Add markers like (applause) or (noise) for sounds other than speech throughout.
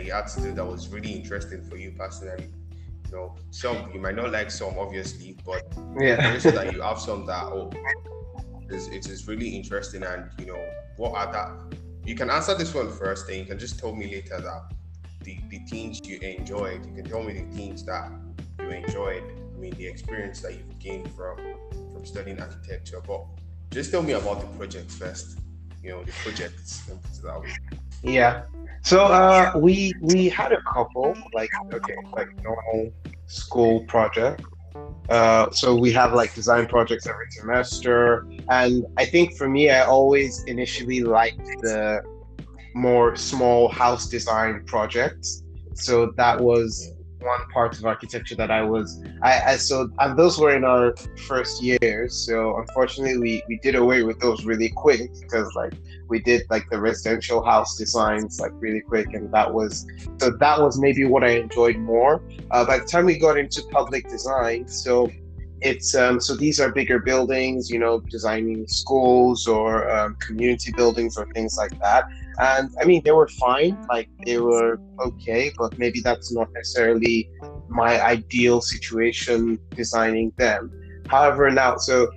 that you had to do that was really interesting for you personally? You know, some you might not like some, obviously, but yeah, so that you have some that oh, it's, it is really interesting, and you know, what are that? You can answer this one first, and you can just tell me later that the the things you enjoyed. You can tell me the things that you enjoyed. I mean, the experience that you've gained from from studying architecture, but just tell me about the projects first. You know, the projects. Yeah. So uh, we we had a couple like okay like normal school project. Uh, so we have like design projects every semester, and I think for me, I always initially liked the more small house design projects. So that was one part of architecture that I was I, I so and those were in our first years. So unfortunately we we did away with those really quick because like we did like the residential house designs like really quick and that was so that was maybe what I enjoyed more. Uh, by the time we got into public design, so it's um, so these are bigger buildings, you know, designing schools or um, community buildings or things like that. And I mean, they were fine, like they were okay, but maybe that's not necessarily my ideal situation designing them. However, now, so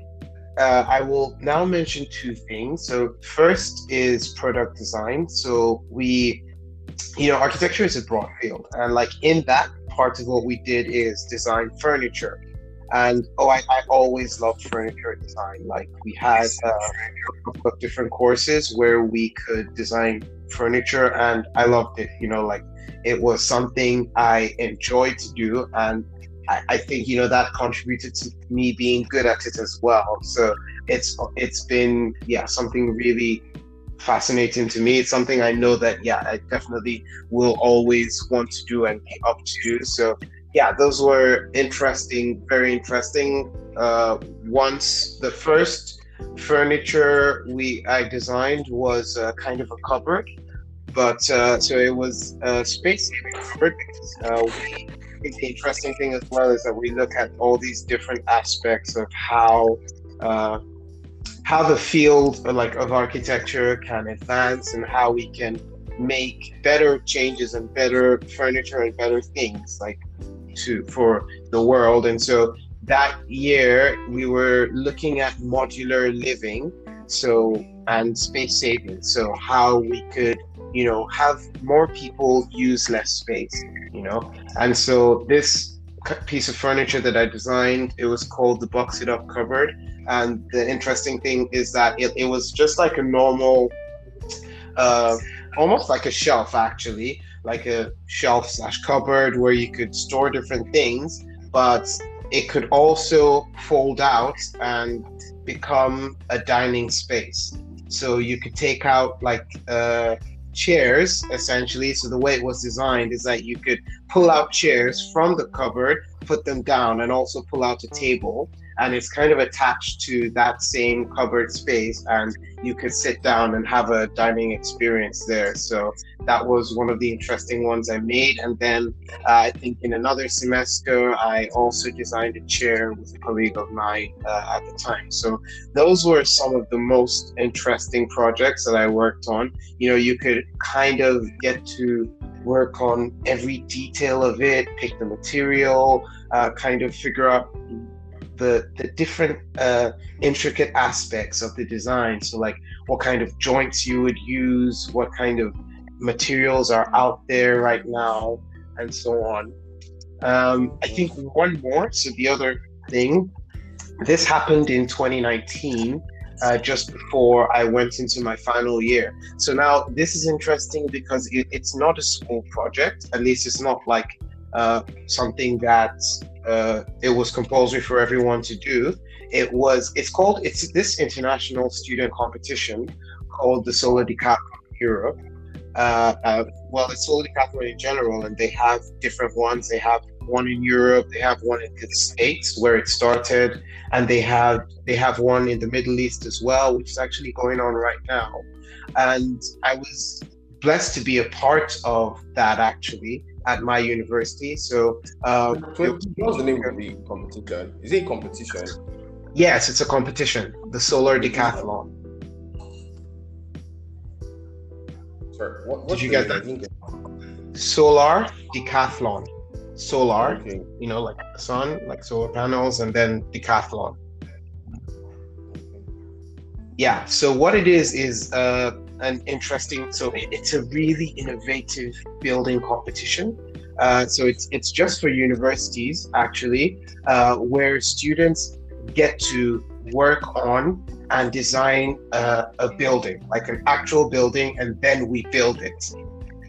uh, I will now mention two things. So, first is product design. So, we, you know, architecture is a broad field, and like in that part of what we did is design furniture. And oh, I, I always loved furniture design. Like we had uh, a couple of different courses where we could design furniture, and I loved it. You know, like it was something I enjoyed to do, and I, I think you know that contributed to me being good at it as well. So it's it's been yeah something really fascinating to me. It's something I know that yeah I definitely will always want to do and be up to do. So yeah, those were interesting, very interesting. Uh, once the first furniture we I designed was uh, kind of a cupboard, but uh, so it was a space saving cupboard. Uh, the interesting thing as well is that we look at all these different aspects of how uh, how the field like of architecture can advance and how we can make better changes and better furniture and better things like to for the world. And so that year we were looking at modular living, so and space saving. So how we could, you know, have more people use less space, you know. And so this piece of furniture that I designed, it was called the Box It Up cupboard. And the interesting thing is that it, it was just like a normal, uh, almost like a shelf actually, like a shelf slash cupboard where you could store different things, but it could also fold out and become a dining space. So you could take out like uh, chairs essentially. So the way it was designed is that you could pull out chairs from the cupboard, put them down, and also pull out a table and it's kind of attached to that same covered space and you could sit down and have a dining experience there. So that was one of the interesting ones i made. And then uh, i think in another semester i also designed a chair with a colleague of mine uh, at the time. So those were some of the most interesting projects that i worked on. You know you could kind of get to work on every detail of it pick the material uh, kind of figure out the the different uh, intricate aspects of the design. So like what kind of joints you would use, what kind of materials are out there right now, and so on. Um, I think one more. So the other thing, this happened in 2019. Uh, just before I went into my final year. So now this is interesting because it, it's not a school project. At least it's not like uh, something that uh, it was compulsory for everyone to do. It was it's called it's this international student competition called the Solar Decathlon Europe. Uh, uh, well, it's Solar Decathlon in general, and they have different ones. They have one in Europe, they have one in the States where it started, and they have they have one in the Middle East as well, which is actually going on right now. And I was blessed to be a part of that actually at my university. So, um, what's the name of the competition? Is it a competition? Yes, it's a competition. The Solar Decathlon. Sorry, what, Did you get that? solar decathlon. Solar, Okay. you know, like the sun, like solar panels, and then decathlon. Yeah. So what it is is uh, an interesting. So it- it's a really innovative building competition. Uh, so it's it's just for universities actually, uh, where students get to work on and design uh, a building, like an actual building, and then we build it.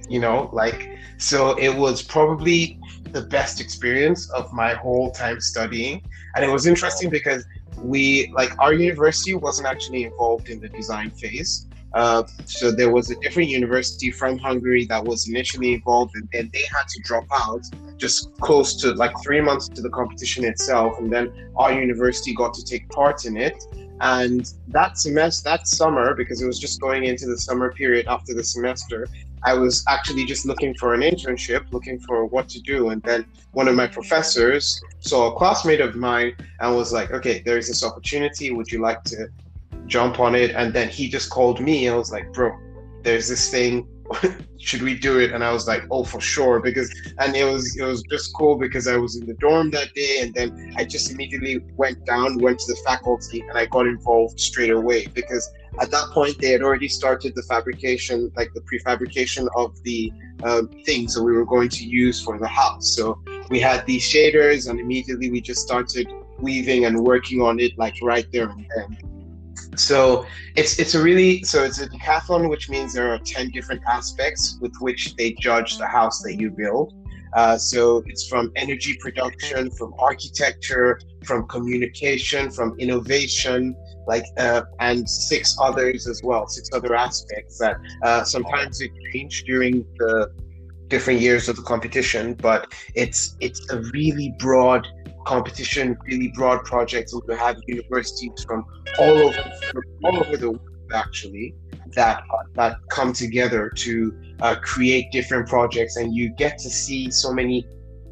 You know, like so it was probably the best experience of my whole time studying, and it was interesting because we like our university wasn't actually involved in the design phase. Uh, so there was a different university from Hungary that was initially involved, and then they had to drop out just close to like three months to the competition itself, and then our university got to take part in it. And that semester, that summer, because it was just going into the summer period after the semester, I was actually just looking for an internship, looking for what to do. And then one of my professors saw a classmate of mine and was like, okay, there's this opportunity. Would you like to jump on it? And then he just called me. I was like, bro, there's this thing. (laughs) Should we do it? And I was like, oh, for sure. Because, and it was, it was just cool because I was in the dorm that day. And then I just immediately went down, went to the faculty, and I got involved straight away because at that point they had already started the fabrication like the prefabrication of the um, things that we were going to use for the house so we had these shaders and immediately we just started weaving and working on it like right there and then so it's it's a really so it's a decathlon which means there are 10 different aspects with which they judge the house that you build. Uh, so it's from energy production from architecture from communication from innovation like uh, and six others as well six other aspects that uh, sometimes it change during the different years of the competition but it's it's a really broad competition really broad project so we have universities from all over all over the world actually that that come together to uh, create different projects. And you get to see so many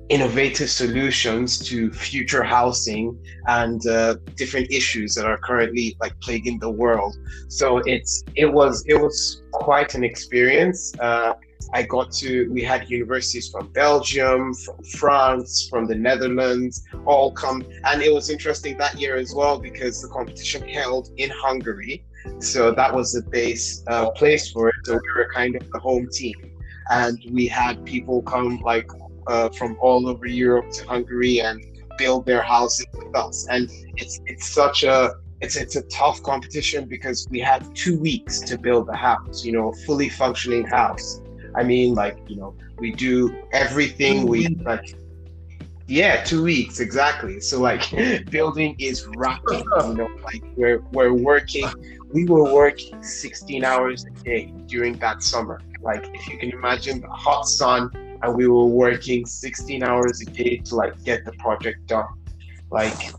innovative solutions to future housing and uh, different issues that are currently like plaguing the world. So it's it was it was quite an experience uh, i got to we had universities from belgium from france from the netherlands all come and it was interesting that year as well because the competition held in hungary so that was the base uh, place for it so we were kind of the home team and we had people come like uh, from all over Europe to Hungary and build their houses with us. And it's it's such a it's it's a tough competition because we had two weeks to build a house, you know, a fully functioning house. I mean, like you know, we do everything. We like yeah, two weeks exactly. So like (laughs) building is rapid. You know, like we're we're working. We were working 16 hours a day during that summer. Like if you can imagine the hot sun and we were working 16 hours a day to like get the project done like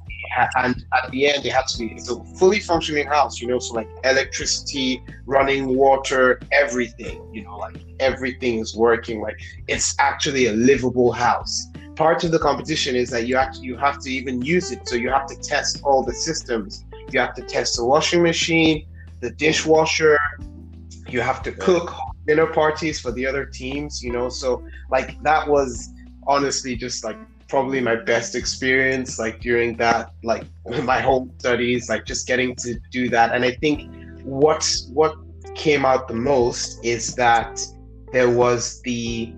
and at the end it had to be it's a fully functioning house you know so like electricity running water everything you know like everything is working like it's actually a livable house part of the competition is that you actually you have to even use it so you have to test all the systems you have to test the washing machine the dishwasher you have to cook dinner parties for the other teams, you know. So like that was honestly just like probably my best experience like during that like (laughs) my home studies like just getting to do that. And i think what what came out the most is that there was the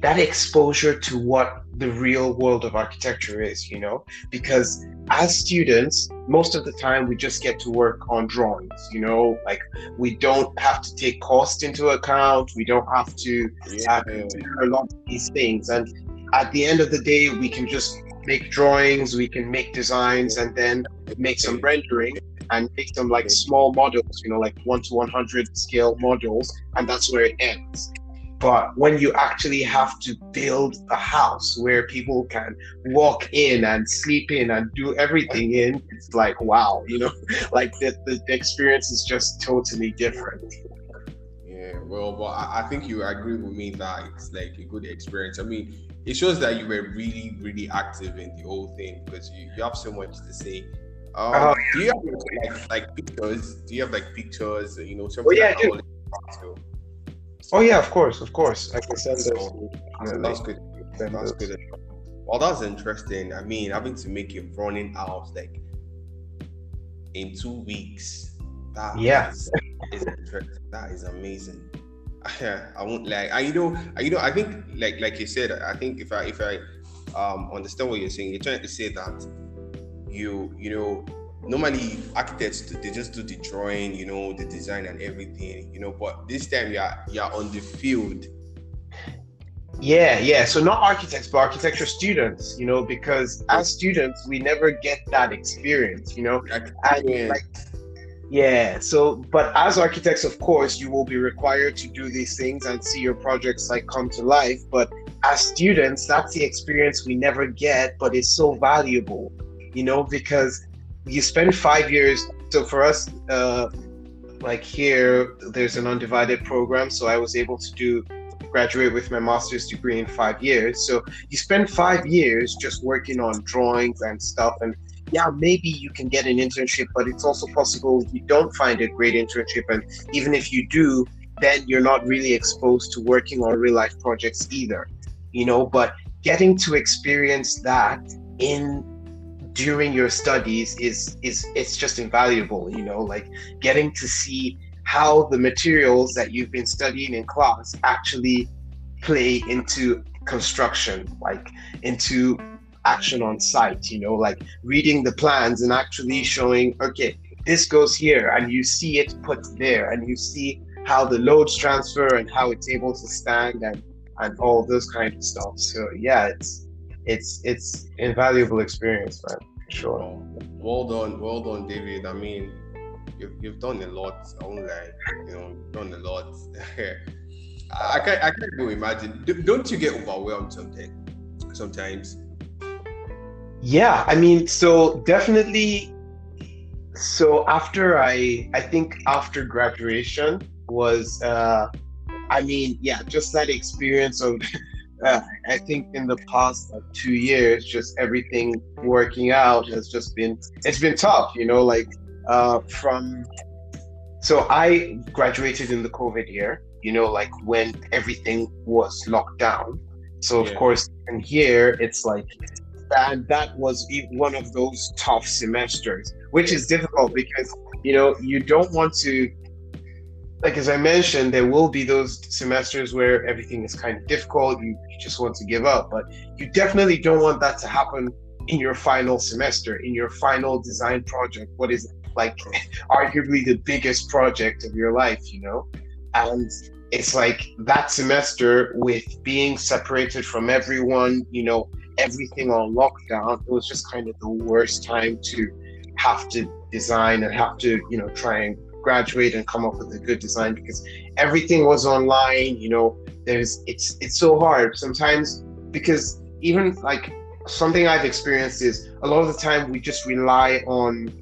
that exposure to what the real world of architecture is you know? Because as students most of the time we just get to work on drawings you know? Like we don't have to take cost into account. We don't have to Yeah. uh, consider a lot of these things. And at the end of the day we can just make drawings we can make designs and then make some rendering and make some like small models you know like 1 to 100 scale models and that's where it ends but when you actually have to build a house where people can walk in and sleep in and do everything in it's like wow you know (laughs) like the, the, the experience is just totally different Yeah, well, but I, I think you agree with me that it's like a good experience. I mean, it shows that you were really, really active in the whole thing because you, you have so much to say. Um, Oh, Do you have like, like pictures? Do you have like pictures? You know, something Oh, yeah, I like so- Oh yeah, of course, of course. I can send So, those. so that's good. That's those. good. Well, that's interesting. I mean, having to make a running out like in two weeks. That Yeah. is, is interesting. That is amazing. (laughs) I won't like. I you know. I, you know. I think like like you said. I think if I if I um understand what you're saying, you're trying to say that you you know normally architects they just do the drawing, you know, the design and everything, you know. But this time you're you're on the field. Yeah, yeah. So not architects, but architecture students, you know, because as students we never get that experience, you know. And like yeah, so but as architects, of course, you will be required to do these things and see your projects like come to life. But as students, that's the experience we never get, but it's so valuable, you know, because you spend five years. So for us, uh, like here, there's an undivided program, so I was able to do graduate with my master's degree in five years. So you spend five years just working on drawings and stuff, and yeah, maybe you can get an internship, but it's also possible you don't find a great internship. And even if you do, then you're not really exposed to working on real life projects either, you know. But getting to experience that in during your studies is is it's just invaluable, you know, like getting to see how the materials that you've been studying in class actually play into construction, like into action on site, you know, like reading the plans and actually showing, okay, this goes here, and you see it put there, and you see how the loads transfer and how it's able to stand and and all those kind of stuff. So yeah, it's it's it's invaluable experience, man. for Sure. Well done, well done, David. I mean, you've, you've done a lot. I you know, done a lot. (laughs) I can't, I can't even imagine. Do- Don't you get overwhelmed sometimes? Sometimes. Yeah, I mean, so definitely. So after I, I think after graduation was, uh, I mean, yeah, just that experience of, (laughs) uh, I think in the past like two years, just everything working out has just been, it's been tough, you know, like uh, from. So I graduated in the COVID year, you know, like when everything was locked down. So of Yeah. course, in here it's like and that was one of those tough semesters, which is difficult because you know you don't want to. Like as I mentioned, there will be those semesters where everything is kind of difficult. You, you just want to give up, but you definitely don't want that to happen in your final semester, in your final design project. What is like (laughs) arguably the biggest project of your life, you know? And it's like that semester with being separated from everyone, you know, everything on lockdown, it was just kind of the worst time to have to design and have to, you know, try and graduate and come up with a good design because everything was online, you know, there's it's it's so hard sometimes because even like something I've experienced is a lot of the time we just rely on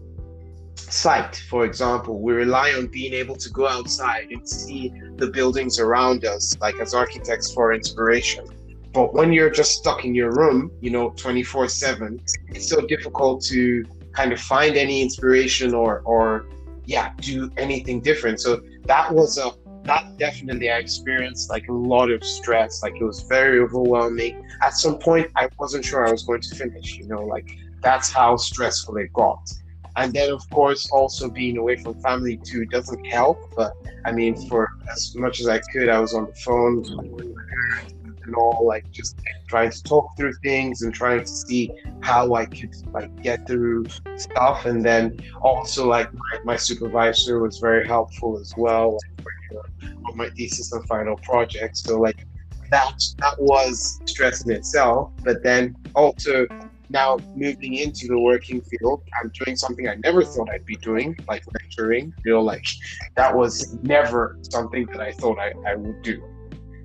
sight for example. We rely on being able to go outside and see the buildings around us like as architects for inspiration but when you're just stuck in your room you know 24 7 it's so difficult to kind of find any inspiration or or yeah do anything different. So that was a that definitely i experienced like a lot of stress. Like it was very overwhelming. At some point i wasn't sure i was going to finish you know like that's how stressful it got. And then of course also being away from family too doesn't help but i mean for as much as i could i was on the phone and all like just trying to talk through things and trying to see how i could like get through stuff and then also like my, my supervisor was very helpful as well like, on my thesis and final project so like that that was stress in itself but then also now moving into the working field, I'm doing something I never thought I'd be doing, like lecturing. You know, like that was never something that I thought I, I would do.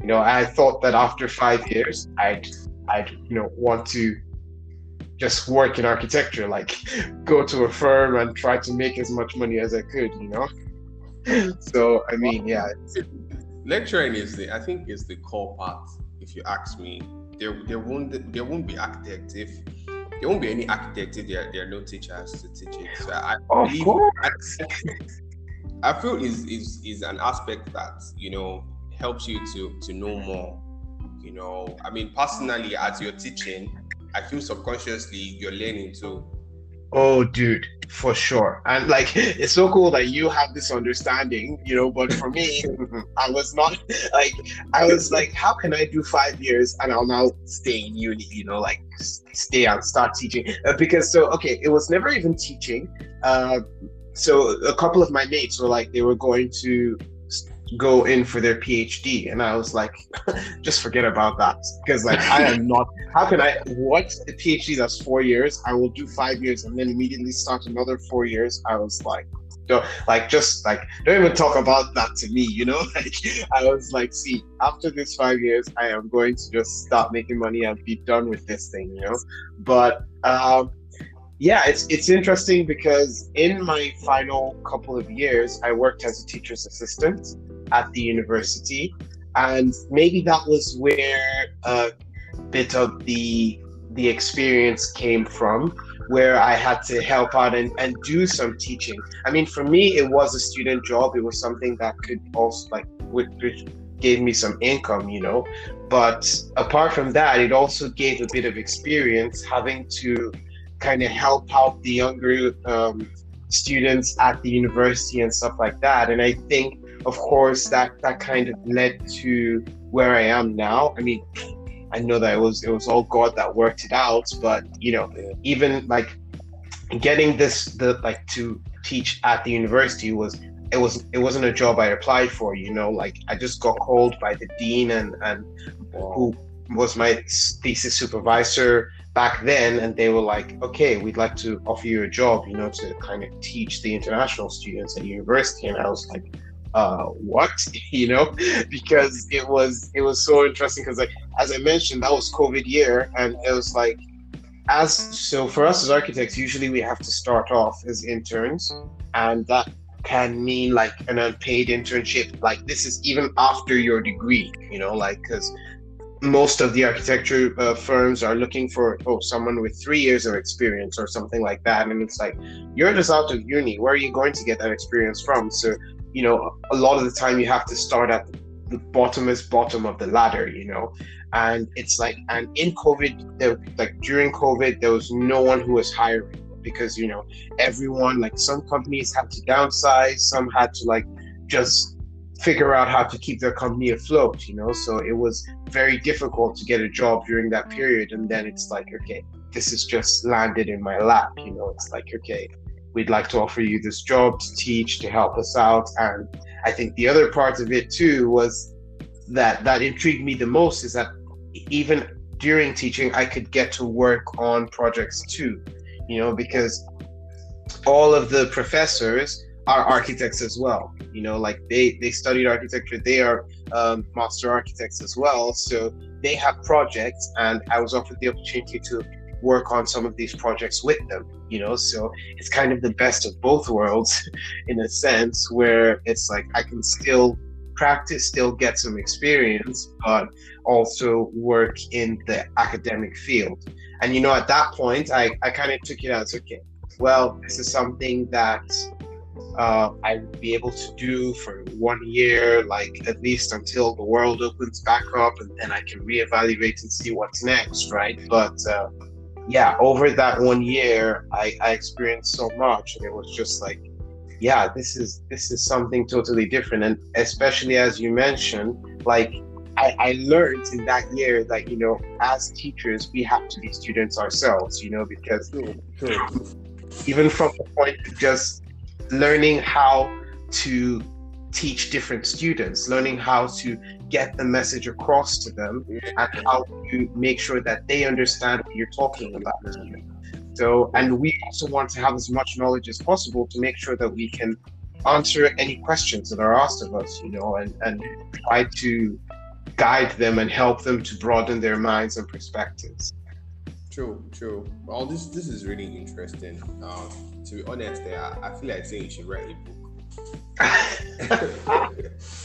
You know, I thought that after five years, I'd I'd you know want to just work in architecture, like (laughs) go to a firm and try to make as much money as I could. You know. (laughs) So I mean, yeah, Lecturing is the I think is the core part. If you ask me, there there won't there won't be architects if there won't be any architects if there, there are no teachers to teach it. So I of believe course. I, I feel is is is an aspect that you know helps you to to know more. You know, I mean, personally, as you're teaching, I feel subconsciously you're learning too. Oh, dude, for sure. And like, (laughs) it's so cool that you have this understanding, you know. But for me, (laughs) I was not like, I was like, how can I do five years and I'll now stay in uni, you know, like stay and start teaching? Uh, because so, okay, it was never even teaching. Uh, so a couple of my mates were like, they were going to go in for their PhD. And I was like, (laughs) just forget about that. Because like I am (laughs) not how can I what a PhD that's four years? I will do five years and then immediately start another four years. I was like, don't like just like don't even talk about that to me, you know? (laughs) Like I was like, see, after this five years, I am going to just start making money and be done with this thing, you know. But um yeah, it's it's interesting because in my final couple of years, I worked as a teacher's assistant at the university, and maybe that was where a bit of the the experience came from, where I had to help out and, and do some teaching. I mean, for me, it was a student job. It was something that could also like which gave me some income, you know. But apart from that, it also gave a bit of experience having to kind of help out the younger um, students at the university and stuff like that. And I think, of course, that that kind of led to where I am now. I mean, I know that it was it was all God that worked it out, but you know, even like getting this the like to teach at the university was it was it wasn't a job I applied for. You know, like I just got called by the dean and and who was my thesis supervisor back then and they were like okay we'd like to offer you a job you know to kind of teach the international students at university and i was like uh what (laughs) you know because it was it was so interesting because like as i mentioned that was covid year and it was like as so for us as architects usually we have to start off as interns and that can mean like an unpaid internship like this is even after your degree you know like because most of the architecture uh, firms are looking for oh someone with three years of experience or something like that and it's like you're just out of uni. Where are you going to get that experience from? So you know a lot of the time you have to start at the bottomest bottom of the ladder you know and it's like and in covid there like during covid there was no one who was hiring because you know everyone like some companies had to downsize some had to like just figure out how to keep their company afloat, you know. So it was very difficult to get a job during that period. And then it's like, okay, this is just landed in my lap, you know. It's like, okay, we'd like to offer you this job to teach, to help us out. And I think the other part of it too was that that intrigued me the most is that even during teaching, I could get to work on projects too, you know, because all of the professors are architects as well. You know, like they they studied architecture. They are um, master architects as well. So they have projects, and I was offered the opportunity to work on some of these projects with them. You know, so it's kind of the best of both worlds, (laughs) in a sense, where it's like I can still practice, still get some experience, but also work in the academic field. And you know, at that point, I I kind of took it as okay. Well, this is something that uh, I would be able to do for one year, like at least until the world opens back up and then I can reevaluate and see what's next, right? But uh, yeah, over that one year, I, I experienced so much, and it was just like, yeah, this is this is something totally different, and especially as you mentioned, like I, I learned in that year that you know, as teachers, we have to be students ourselves, you know, because even from the point of just learning how to teach different students, learning how to get the message across to them and how to make sure that they understand what you're talking about. So, and we also want to have as much knowledge as possible to make sure that we can answer any questions that are asked of us, you know, and, and try to guide them and help them to broaden their minds and perspectives. True, true. Well, this this is really interesting. Uh, to be honest, I, I feel like saying you should write a book. (laughs) (laughs)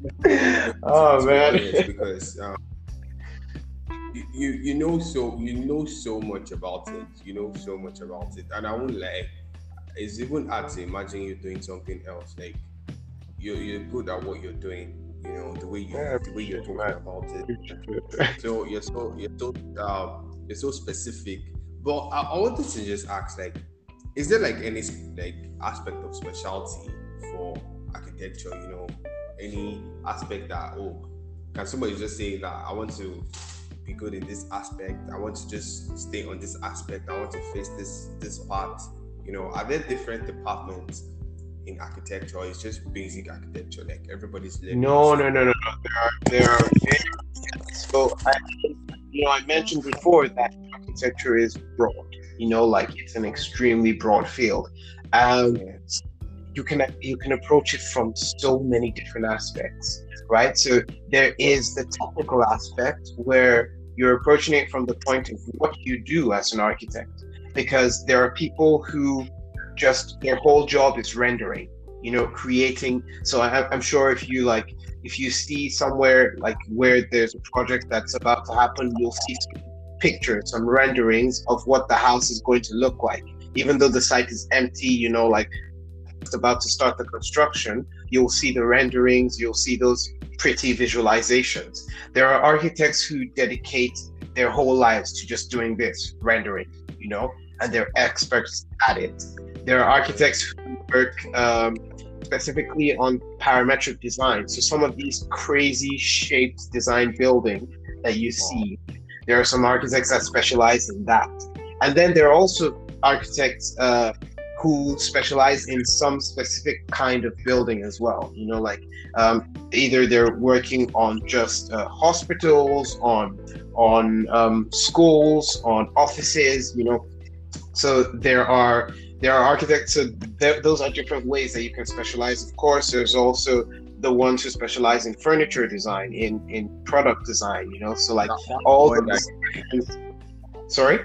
(laughs) oh man! because um, you, you know so you know so much about it. You know so much about it, and I won't lie. It's even hard to imagine you doing something else. Like you're you're good at what you're doing, You know the way you yeah, the way you're talking that. about it. so you're so you're so um, you're so specific. But I, I wanted to just ask, like, is there like any like aspect of specialty for architecture? You know, any aspect that oh, can somebody just say that I want to be good in this aspect. I want to just stay on this aspect. I want to face this this part. You know, are there different departments in architecture? It's just basic architecture, like everybody's living. No, no, no, no, no. There are there are so I, you know I mentioned before that architecture is broad. You know, like it's an extremely broad field. Um, you can you can approach it from so many different aspects, right? So there is the technical aspect where you're approaching it from the point of what you do as an architect, because there are people who just their whole job is rendering, you know, creating. So I, I'm sure if you like if you see somewhere like where there's a project that's about to happen, you'll see pictures, some renderings of what the house is going to look like. Even though the site is empty, you know, like it's about to start the construction, you'll see the renderings, you'll see those pretty visualizations. There are architects who dedicate their whole lives to just doing this, rendering, you know, and they're experts at it. There are architects who work um, specifically on parametric design. So some of these crazy shaped design building that you see, there are some architects that specialize in that. And then there are also architects uh, who specialize in some specific kind of building as well. You know, like um, either they're working on just uh, hospitals, on on um, schools, on offices. You know, so there are there are architects. So those are different ways that you can specialize. Of course, there's also the ones who specialize in furniture design, in in product design. You know, so like all the. (laughs) Sorry.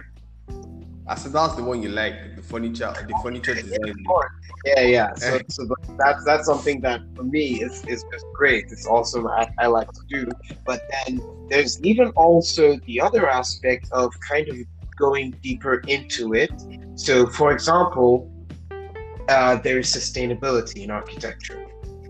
I said that's the one you like, the furniture, the furniture design. Yeah, yeah. So, so that's that's something that for me is is just great. It's awesome. I, I like to do. But then there's even also the other aspect of kind of going deeper into it. So, for example, uh, there is sustainability in architecture,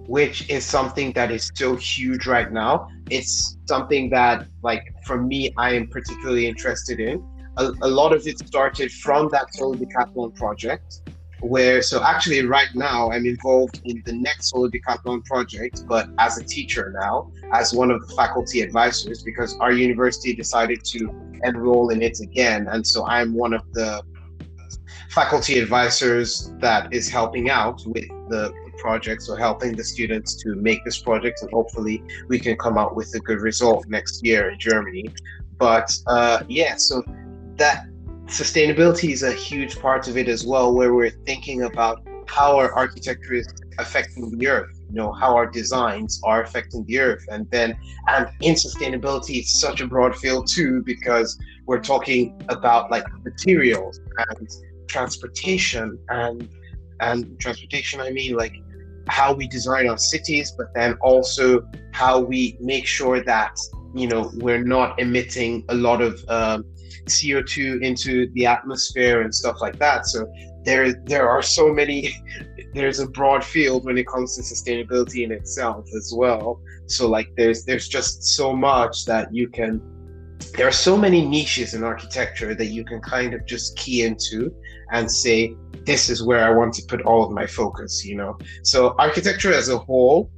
which is something that is so huge right now. It's something that, like, for me, I am particularly interested in. A, a lot of it started from that Solar Decathlon project, where so actually right now I'm involved in the next Solar Decathlon project, but as a teacher now, as one of the faculty advisors, because our university decided to enroll in it again, and so I'm one of the faculty advisors that is helping out with the project, so helping the students to make this project, and hopefully we can come out with a good result next year in Germany. But uh, yeah, so that sustainability is a huge part of it as well, where we're thinking about how our architecture is affecting the earth you know how our designs are affecting the earth. And then and in sustainability it's such a broad field too because we're talking about like materials and transportation and and transportation i mean like how we design our cities but then also how we make sure that you know we're not emitting a lot of um, CO2 into the atmosphere and stuff like that. So there there are so many (laughs) there's a broad field when it comes to sustainability in itself as well. So like there's there's just so much that you can there are so many niches in architecture that you can kind of just key into and say this is where I want to put all of my focus, you know. So architecture as a whole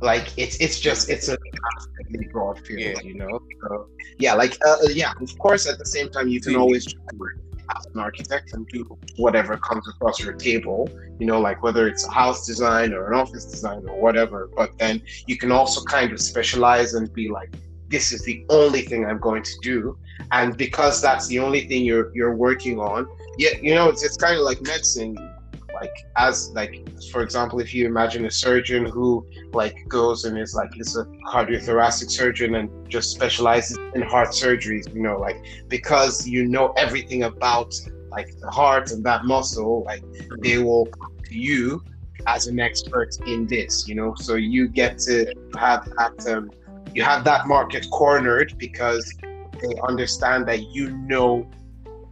like it's it's just it's a really broad field, yeah. you know. So yeah, like uh, uh, yeah, of course. At the same time, you can always as an architect and do whatever comes across your table, you know, like whether it's a house design or an office design or whatever. But then you can also kind of specialize and be like, this is the only thing I'm going to do, and because that's the only thing you're you're working on, yeah, you know, it's it's kind of like medicine like as like for example if you imagine a surgeon who like goes and is like is a cardiothoracic surgeon and just specializes in heart surgeries you know like because you know everything about like the heart and that muscle like they will come to you as an expert in this you know? So you get to have that um, you have that market cornered because they understand that you know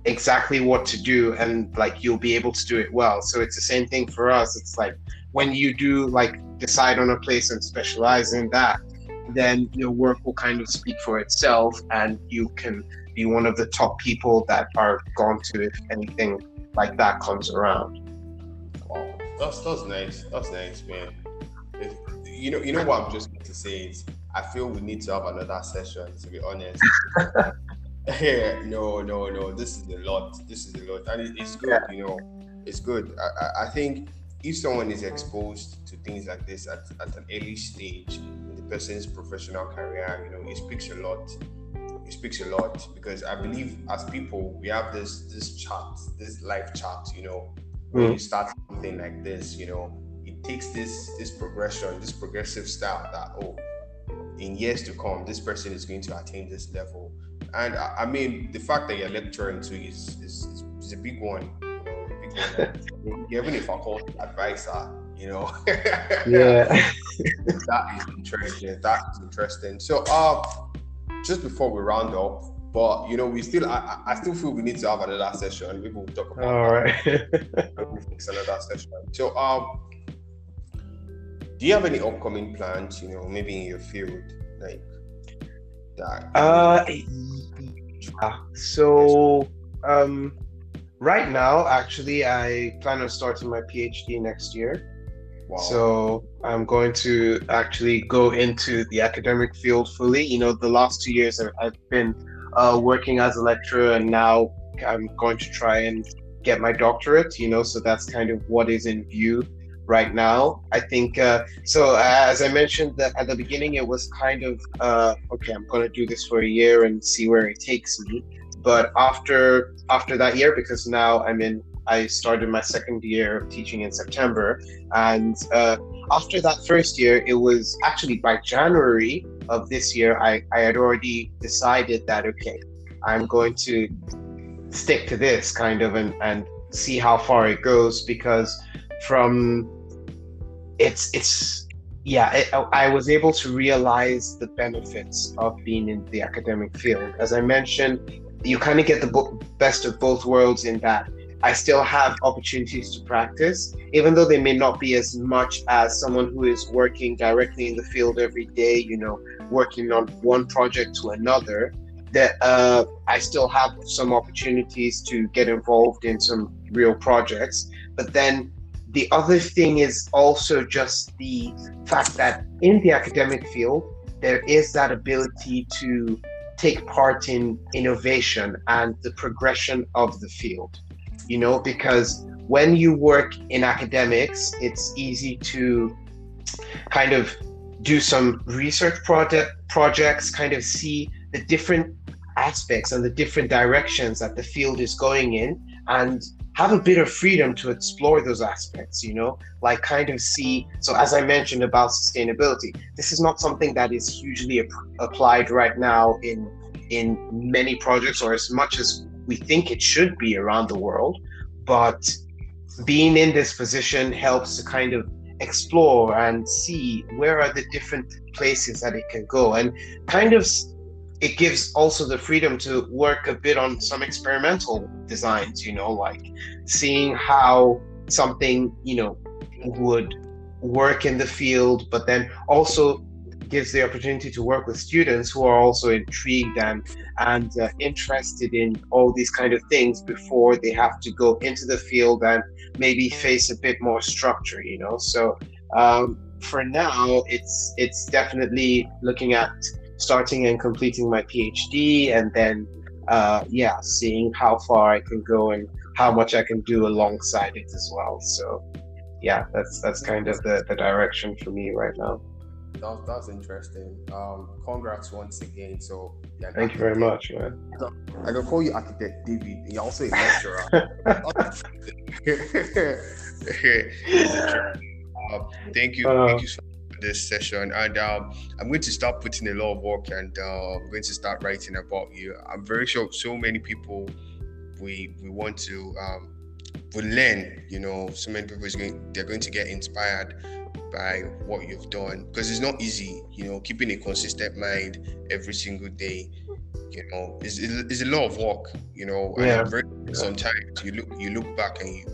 exactly what to do and like you'll be able to do it well so it's the same thing for us it's like when you do like decide on a place and specialize in that then your work will kind of speak for itself and you can be one of the top people that are gone to if anything like that comes around. Wow, that's that's nice. That's nice, man. If, you know, you know what I'm just going to say is I feel we need to have another session. To be honest. (laughs) yeah, (laughs) no, no, no. This is a lot. This is a lot, and it, it's good. Yeah. You know, it's good. I, I, I think if someone is exposed to things like this at, at an early stage in the person's professional career, you know, it speaks a lot it speaks a lot because I believe as people we have this this chart, this life chart, you know, when mm. you start something like this, you know, it takes this this progression, this progressive style that oh, in years to come, this person is going to attain this level. And I, I mean, the fact that you're lecturing too is is, is a big one. You know, a big one. Even if I call advisor, you know. (laughs) yeah. that is interesting. That is interesting. So, uh, just before we round up, but you know, we still I, I still feel we need to have another session. We'll talk about all right. we'll fix another session. So um do you have any upcoming plans, you know, maybe in your field? Like? Uh yeah. So um right now actually I plan on starting my PhD next year. Wow. So I'm going to actually go into the academic field fully. You know, the last two years I've been uh, working as a lecturer, and now I'm going to try and get my doctorate. You know, so that's kind of what is in view right now. I think uh, so. Uh, as I mentioned that at the beginning, it was kind of uh, okay. I'm going to do this for a year and see where it takes me. But after after that year, because now I'm in I started my second year of teaching in September. And uh, after that first year, it was actually by January of this year, I, I had already decided that, okay, I'm going to stick to this kind of and, and see how far it goes because from it's, it's, yeah, it, I was able to realize the benefits of being in the academic field. As I mentioned, you kind of get the best of both worlds in that I still have opportunities to practice, even though they may not be as much as someone who is working directly in the field every day, you know, working on one project to another. That uh, I still have some opportunities to get involved in some real projects. But then the other thing is also just the fact that in the academic field, there is that ability to take part in innovation and the progression of the field you know, because when you work in academics, it's easy to kind of do some research project projects, kind of see the different aspects and the different directions that the field is going in and have a bit of freedom to explore those aspects, you know, like kind of see. So, as I mentioned about sustainability, this is not something that is hugely ap- applied right now in in many projects or as much as we think it should be around the world. But being in this position helps to kind of explore and see where are the different places that it can go and kind of it gives also the freedom to work a bit on some experimental designs you know like seeing how something you know would work in the field but then also gives the opportunity to work with students who are also intrigued and and uh, interested in all these kind of things before they have to go into the field and maybe face a bit more structure you know? So um, for now it's it's definitely looking at starting and completing my phd and then uh, yeah seeing how far i can go and how much i can do alongside it as well so yeah that's that's kind of the, the direction for me right now that, that's interesting. Um, congrats once again. So yeah, thank you very much, man. I can call you Architect David. You're also a lecturer. (laughs) (laughs) uh, (laughs) thank you, uh, thank you so much this session. And um, I'm going to start putting a lot of work, and uh, I'm going to start writing about you. I'm very sure so many people we we want to um, will learn. You know, so many people is going they're going to get inspired by what you've done because it's not easy you know keeping a consistent mind every single day you know is is a lot of work you know yeah. very, sometimes you look you look back and you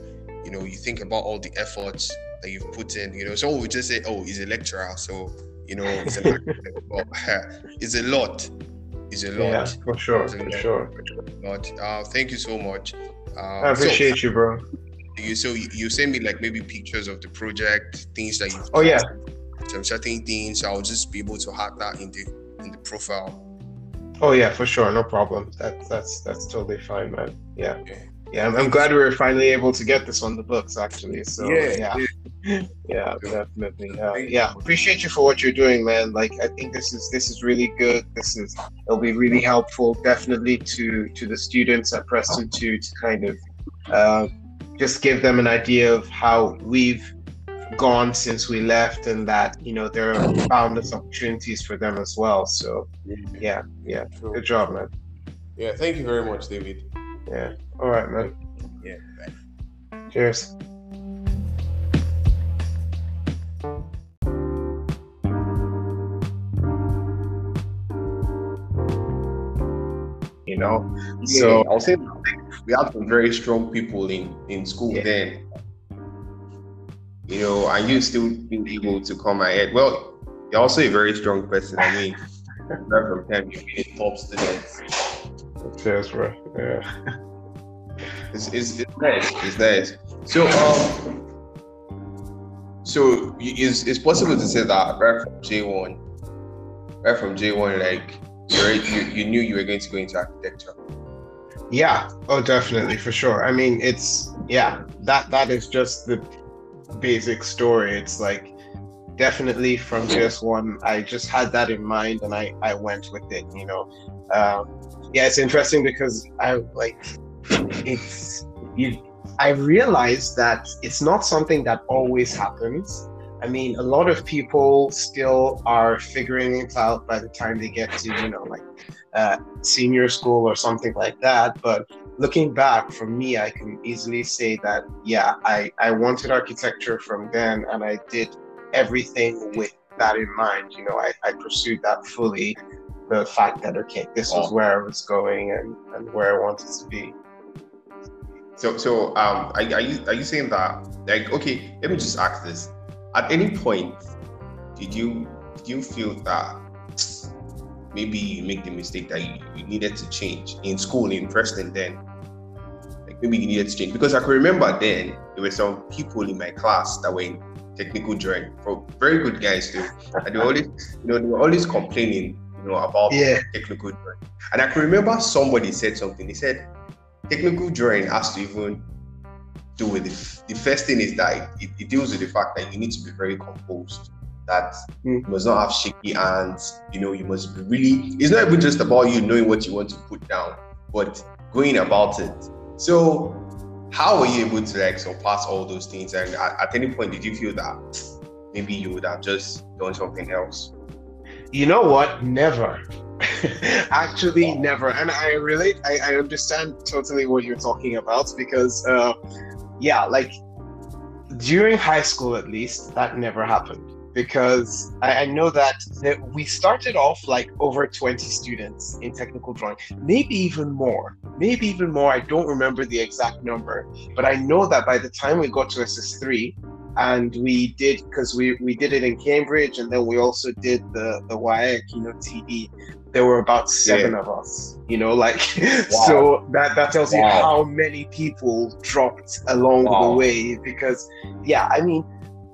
you know you think about all the efforts that you've put in you know so we just say oh he's a lecturer so You know, it's a, (laughs) (laughs) it's a lot. It's a lot. Yeah, for sure, for lot. sure. Lot. Uh, thank you so much. Uh, I appreciate so, you, bro. You so you, you send me like maybe pictures of the project, things that you. Oh yeah. Some certain things, I'll just be able to have that in the in the profile. Oh yeah, for sure, no problem. That's that's that's totally fine, man. Yeah. Okay. Yeah, I'm, I'm glad we were finally able to get this on the books, actually. So Yeah, yeah, yeah, definitely. Uh, yeah, appreciate you for what you're doing, man. Like, I think this is this is really good. This is it'll be really helpful, definitely to to the students at Preston to to kind of uh, just give them an idea of how we've gone since we left, and that you know there are boundless opportunities for them as well. So yeah, yeah, good job, man. Yeah, thank you very much, David. Yeah. All right, man. Yeah. Bye. Cheers. You know, So so I'll say we have some very strong people in in school Yeah. then. You know, and you still being able to come ahead. Well, you're also a very strong person. I mean, (laughs) right from time you've been a top student. cheers, bro. Yeah. It's, it's, it's nice. It's nice. So um, so it's it's possible to say that right from J one, right from J one, like you you you knew you were going to go into architecture. Yeah. Oh, definitely, for sure. I mean, it's yeah. That that is just the basic story. It's like definitely from just one. I just had that in mind, and I I went with it. You know. Um, yeah, it's interesting because I like it's you. I realized that it's not something that always happens. I mean, a lot of people still are figuring it out by the time they get to, you know, like uh, senior school or something like that. But looking back from me, I can easily say that, yeah, I, I wanted architecture from then and I did everything with that in mind. You know, I, I pursued that fully. The fact that, okay, this was where I was going and, and where I wanted to be. So, so um, are, are you are you saying that like okay? Let me just ask this: At any point, did you did you feel that maybe you make the mistake that you, you needed to change in school in Preston then? Like maybe you needed to change because I can remember then there were some people in my class that were in technical drawing, for very good guys too, and they were always you know they were always complaining you know about Yeah. technical drawing. And I can remember somebody said something. They said technical drawing has to even do with it. the first thing is that it, it deals with the fact that you need to be very composed that Mm. you must not have shaky hands you know you must be really it's not even just about you knowing what you want to put down but going about it so how were you able to like surpass all those things and at, at any point did you feel that maybe you would have just done something else You know what? Never. (laughs) Actually, never. And I relate, I, I understand totally what you're talking about because, uh, yeah, like during high school at least, that never happened. Because I, I know that, we started off like over 20 students in technical drawing, maybe even more, maybe even more. I don't remember the exact number, but I know that by the time we got to SS3, and we did because we we did it in Cambridge, and then we also did the the WAEC, you know, TD. There were about seven of us, you know, like (laughs) so that that tells you how many people dropped along the way. Because yeah, I mean,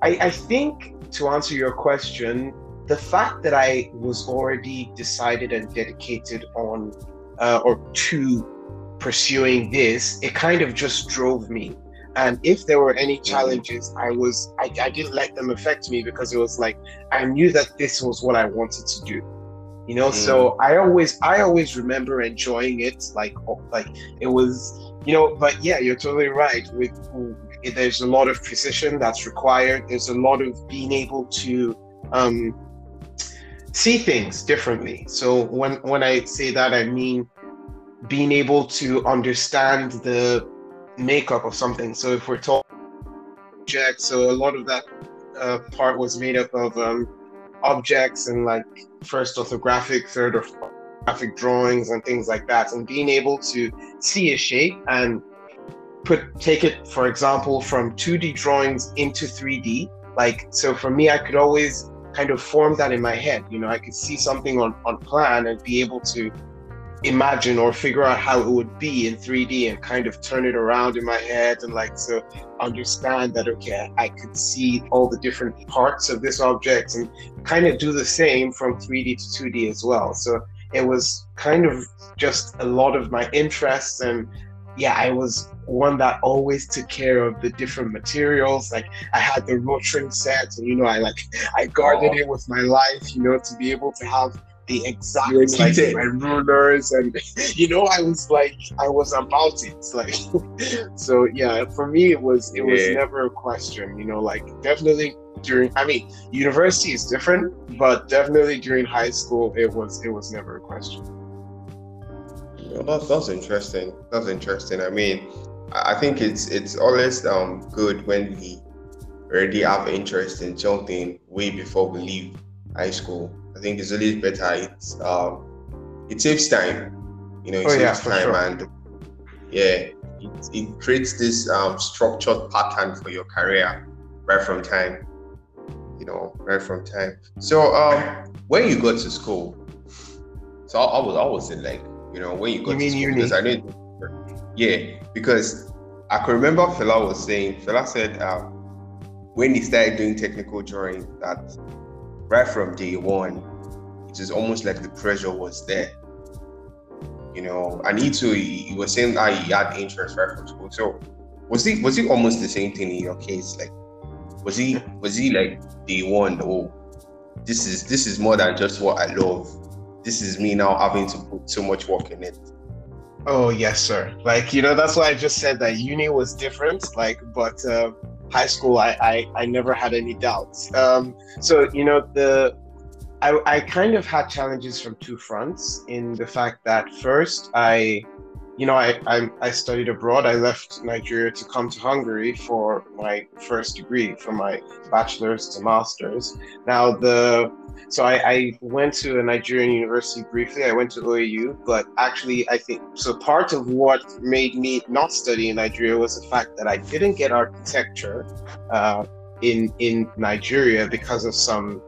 I I think to answer your question, the fact that I was already decided and dedicated on uh, or to pursuing this, it kind of just drove me. And if there were any challenges i was I, I didn't let them affect me because it was like i knew that this was what i wanted to do you know so i always i always remember enjoying it like like it was you know but yeah you're totally right. With there's a lot of precision that's required. There's a lot of being able to um see things differently. So when when i say that i mean being able to understand the makeup of something. So if we're talking objects, so a lot of that uh, part was made up of um, objects and like first orthographic, third orthographic drawings and things like that, and being able to see a shape and put take it, for example, from 2D drawings into 3D. Like so, for me, I could always kind of form that in my head. You know, I could see something on, on plan and be able to imagine or figure out how it would be in 3D and kind of turn it around in my head and like to understand that okay, I could see all the different parts of this object and kind of do the same from 3D to 2D as well. So it was kind of just a lot of my interests and yeah, I was one that always took care of the different materials. Like I had the Rotring set, and you know, I like I guarded oh. it with my life, you know, to be able to have the exact like my rulers and (laughs) you know I was like I was about it like (laughs) so yeah for me it was it was never a question you know like definitely during I mean university is different but definitely during high school it was it was never a question. Well, that's that's interesting that's interesting. I mean I think it's it's always um good when we already have interest in something way before we leave high school I think it's a little better. It's um, it saves time. You know, it oh, saves yeah, time sure. and yeah, it, it creates this um, structured pattern for your career right from time. You know, right from time. So um, when you go to school, so I, I was always in like you know when you go you to school uni? because I need yeah because I can remember Fela was saying Fela said uh, when he started doing technical drawing that right from day one, it is almost like the pressure was there. You know, too, he, he was saying that he had interest right from school. So was he was he almost the same thing in your case? Like was he was he like day one, oh, this is this is more than just what I love. This is me now having to put so much work in it. Oh yes, sir. Like you know, that's why I just said that uni was different. Like, but uh, high school, I, I I never had any doubts. Um, so you know, the I I kind of had challenges from two fronts. In the fact that first, I you know, I, I, I studied abroad. I left Nigeria to come to Hungary for my first degree, from my bachelor's to master's. Now the so I, I went to a Nigerian university briefly. I went to OAU, but actually I think so. Part of what made me not study in Nigeria was the fact that I didn't get architecture uh, in in Nigeria because of some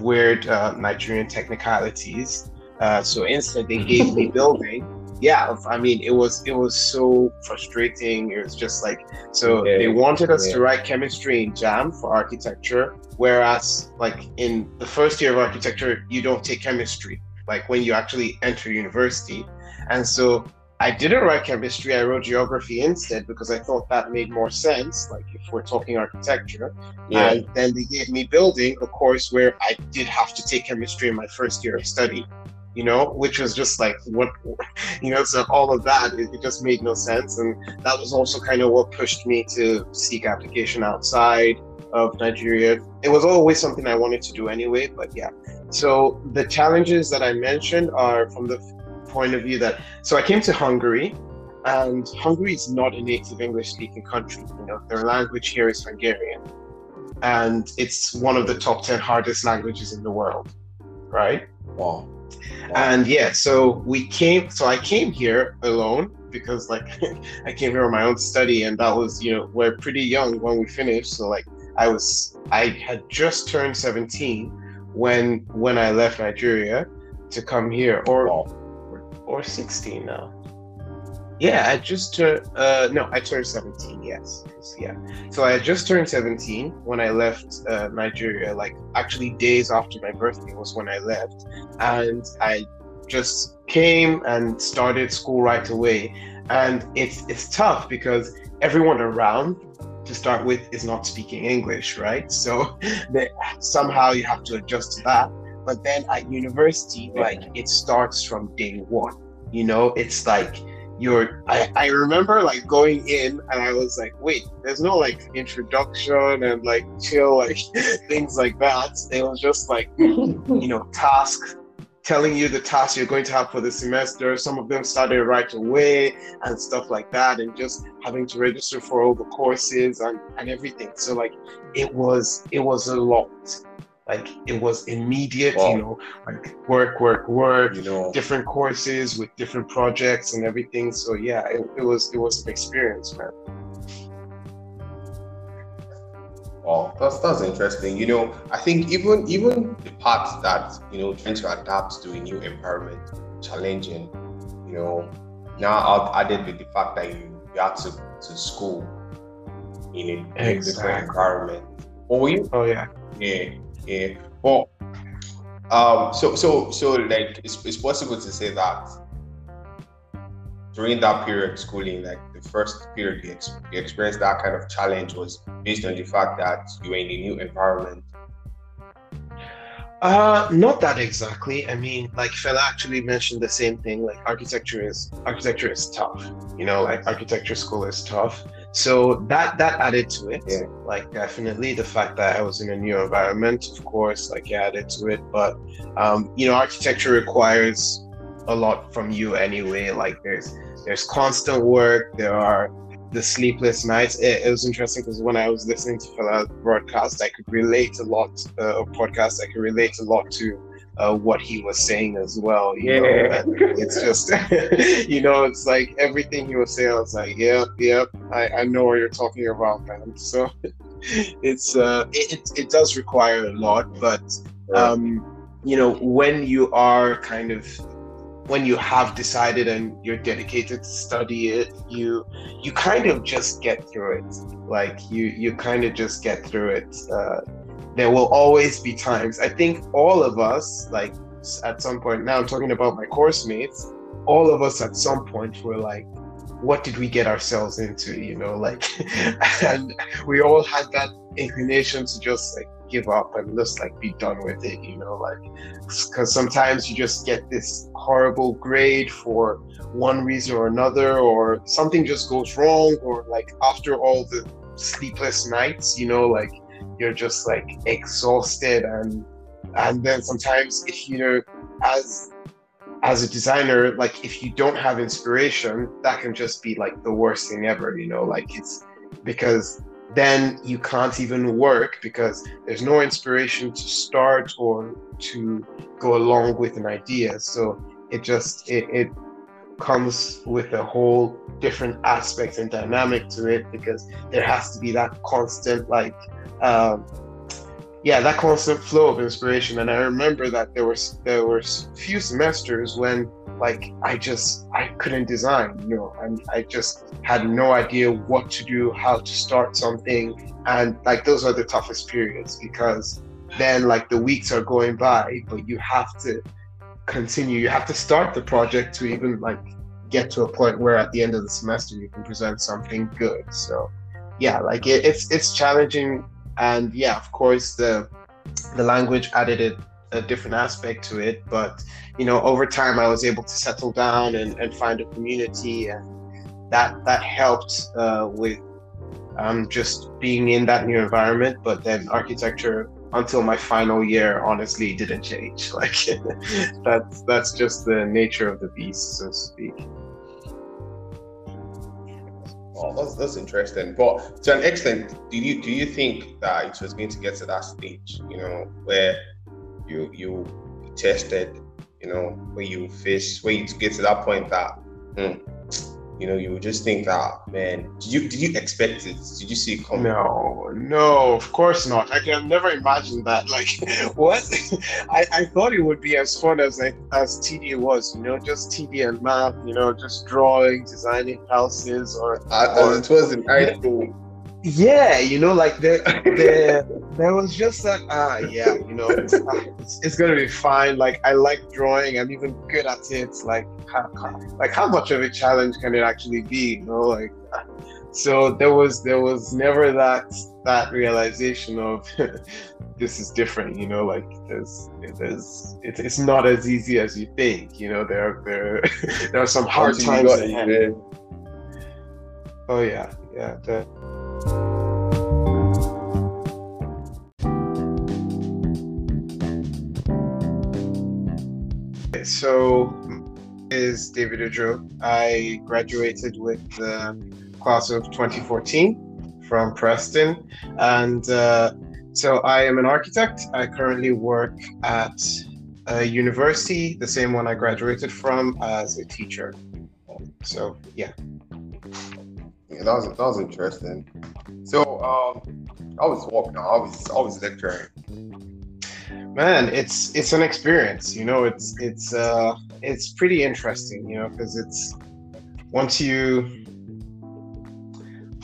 weird uh, Nigerian technicalities. Uh, so instead, they gave me (laughs) building yeah, I mean, it was it was so frustrating. It was just like so yeah, they wanted us yeah. to write chemistry in JAMB for architecture, whereas like in the first year of architecture, you don't take chemistry. Like when you actually enter university, and so I didn't write chemistry. I wrote geography instead because I thought that made more sense. Like if we're talking architecture, yeah. and then they gave me building, a course where I did have to take chemistry in my first year of study you know, which was just like what, (laughs) you know, so all of that, it, it, just made no sense. And that was also kind of what pushed me to seek application outside of Nigeria. It was always something I wanted to do anyway, but yeah. So the challenges that I mentioned are from the point of view that, so I came to Hungary and Hungary is not a native English speaking country. You know, their language here is Hungarian. And it's one of the top 10 hardest languages in the world, right? Wow. And yeah, so we came, so I came here alone because like (laughs) I came here on my own study and that was, you know, we're pretty young when we finished. So like I was, I had just turned 17 when, when I left Nigeria to come here or, or 16 now. Yeah, I just turned. Uh, no, I turned 17. Yes, yeah. So I just turned 17 when I left uh, Nigeria. Like actually, days after my birthday was when I left, and I just came and started school right away. And it's it's tough because everyone around to start with is not speaking English, right? So (laughs) they, somehow you have to adjust to that. But then at university, like it starts from day one. You know, it's like you're I, I remember like going in and I was like, wait, there's no like introduction and like chill like (laughs) things like that. It was just like you know, (laughs) task telling you the tasks you're going to have for the semester. Some of them started right away and stuff like that, and just having to register for all the courses and, and everything. So like it was it was a lot like it was immediate wow. you know like work work work you know different courses with different projects and everything so yeah it, it was it was an experience man Oh, that's that's interesting. You know, I think even even the part that you know trying to adapt to a new environment, challenging. You know, now added with the fact that you, you had to to school in a, exactly. different environment. Oh, you? Oh yeah. Yeah, yeah. Well, um, so so so like it's, it's possible to say that during that period of schooling, like the first period you, ex- you experienced that kind of challenge was based on the fact that you were in a new environment? Uh, not that exactly. I mean, like Fela actually mentioned the same thing. Like architecture is architecture is tough. You know, like architecture school is tough. So that that added to it. Yeah. Like definitely the fact that I was in a new environment, of course, like added to it. But um, you know, architecture requires a lot from you anyway. Like there's there's constant work. There are the sleepless nights. It, it was interesting because when I was listening to Fela's broadcast, I could relate a lot. Uh, podcast, I could relate a lot to uh, what he was saying as well. yeah, know? it's just (laughs) you know, it's like everything he was saying. I was like, yep, yep, I, I know what you're talking about, man. (laughs) So it's uh, it, it, it does require a lot, but um, you know, when you are kind of when you have decided and you're dedicated to study it you you kind of just get through it like you you kind of just get through it uh, there will always be times. I think all of us like at some point now i'm talking about my course mates all of us at some point were like what did we get ourselves into you know like (laughs) and we all had that inclination to just like give up and just like be done with it, you know, like because sometimes you just get this horrible grade for one reason or another, or something just goes wrong, or like after all the sleepless nights, you know, like you're just like exhausted and and then sometimes if you know as as a designer like if you don't have inspiration that can just be like the worst thing ever you know like it's because then you can't even work because there's no inspiration to start or to go along with an idea. So it just it, it comes with a whole different aspect and dynamic to it because there has to be that constant like um, yeah that constant flow of inspiration and i remember that there was there were few semesters when like I just I couldn't design, you know, and I just had no idea what to do, how to start something, and like those are the toughest periods because then like the weeks are going by, but you have to continue. You have to start the project to even like get to a point where at the end of the semester you can present something good. So yeah, like it, it's it's challenging, and yeah, of course the the language added a different aspect to it. But you know, over time, I was able to settle down and, and find a community, and that that helped uh, with um, just being in that new environment. But then architecture until my final year honestly didn't change. (laughs) Like that's that's just the nature of the beast, so to speak. Oh, that's that's interesting. But to an extent, do you do you think that it was going to get to that stage, you know, where you you tested, you know, when you fish, when you get to that point that, hmm, you know, you would just think that, man, did you did you expect it? Did you see it coming? No, no, of course not. I can never imagine that. Like, (laughs) what? (laughs) I, I thought it would be as fun as like, as TD was, you know, just TD and math, you know, just drawing, designing houses, or, uh, or it was in high school yeah you know like there there there was just that ah yeah you know it's, it's, it's, gonna be fine. Like i like drawing. I'm even good at it. Like how, like how much of a challenge can it actually be you know like so there was there was never that that realization of (laughs) this is different you know like there's there's it's, it's not as easy as you think you know there there (laughs) there are some hard times ahead. oh yeah yeah the, so is David Udro. I graduated with the class of 2014 from Preston, and uh, so I am an architect. I currently work at a university, the same one I graduated from, as a teacher. So yeah. Yeah, that was that was interesting. So um, I was walking. I was always lecturing. Man, it's it's an experience. You know, it's it's uh it's pretty interesting. You know, because it's once you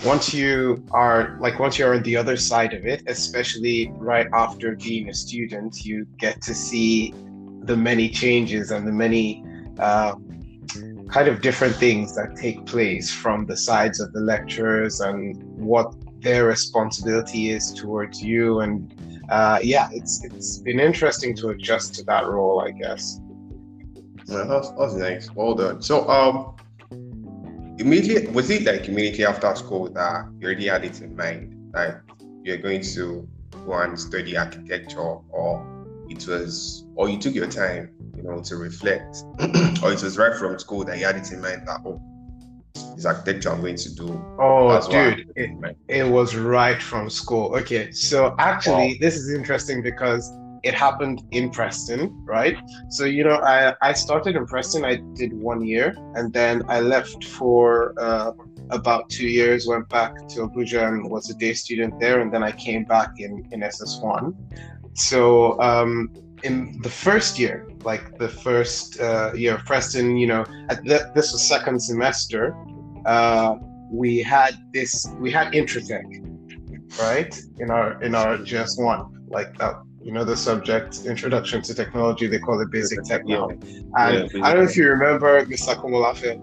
once you are like once you're on the other side of it especially right after being a student you get to see the many changes and the many uh, kind of different things that take place from the sides of the lecturers and what their responsibility is towards you. And uh, yeah it's it's been interesting to adjust to that role i guess. Yeah, that's, that's nice well done. So um immediately was it like immediately after school that you already had it in mind that you're going to go and study architecture or it was or you took your time you know to reflect (clears throat) or it was right from school that you had it in mind that oh this architecture i'm going to do oh dude it, it, was right from school okay so actually wow. this is interesting because it happened in Preston, right? So you know, I I started in Preston. I did one year, and then I left for uh, about two years. Went back to Abuja and was a day student there, and then I came back in in SS one. So um, in the first year, like the first uh, year of Preston, you know, the, this was second semester. Uh, we had this, we had Intratech, right, in our in our GS one, like that you know the subject introduction to technology they call it basic tech now. And yeah, i don't know if you remember mr. Komolafe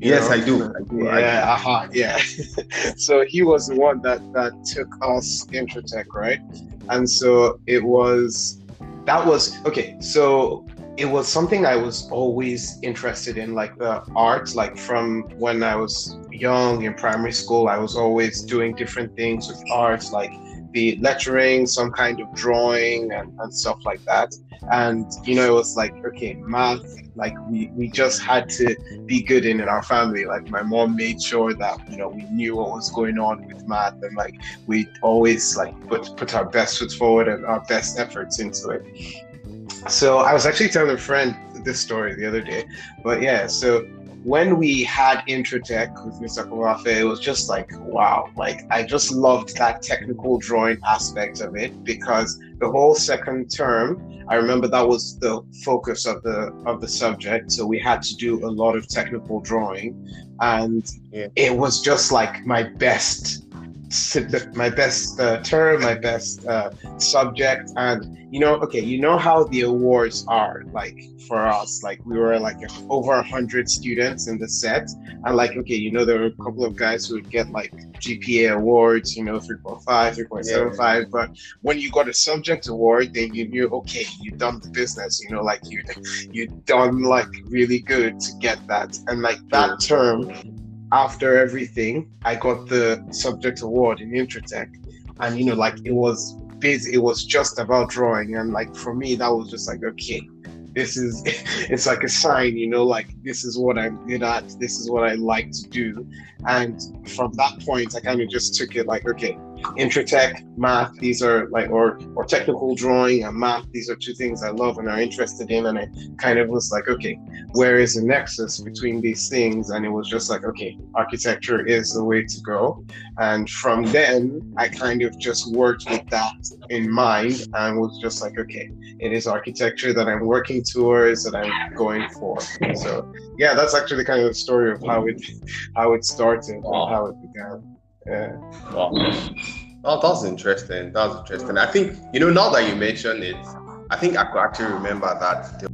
yes? I, do. I do. Yeah uh-huh, yeah. (laughs) So he was the one that that took us intratech right? And so it was that was okay so it was something i was always interested in like uh, the arts, like from when i was young in primary school i was always doing different things with arts, like be lettering, some kind of drawing and, and stuff like that. And you know, it was like, okay, math, like we, we just had to be good in, in our family. Like my mom made sure that, you know, we knew what was going on with math and like we always like put put our best foot forward and our best efforts into it. So I was actually telling a friend this story the other day. But yeah, so when we had Intratech with Mr. Komolafe, it was just like, wow, like I just loved that technical drawing aspect of it because the whole second term, I remember that was the focus of the of the subject. So we had to do a lot of technical drawing. And yeah. it was just like my best my best uh, term, my best uh, subject, and you know, okay, you know how the awards are like for us. Like we were like over a hundred students in the set, and like okay, you know, there were a couple of guys who would get like GPA awards, you know, 3.5, 3.75. Yeah. But when you got a subject award, then you knew okay, you done the business. You know, like you you done like really good to get that, and like that term after everything, I got the subject award in Intratech. And you know, like it was busy, it was just about drawing. And like for me, that was just like, okay, this is (laughs) it's like a sign you know like this is what i'm good at this is what i like to do and from that point i kind of just took it like okay intratech math these are like or or technical drawing and math these are two things i love and are interested in and i kind of was like okay where is the nexus between these things and it was just like okay architecture is the way to go and from then i kind of just worked with that in mind and was just like okay it is architecture that i'm working towards, that I'm going for. So yeah, that's actually kind of the story of how it (laughs) how it started wow. and how it began. Yeah. Wow. Oh, that's interesting. That's interesting. I think you know now that you mentioned it, I think I could actually remember that there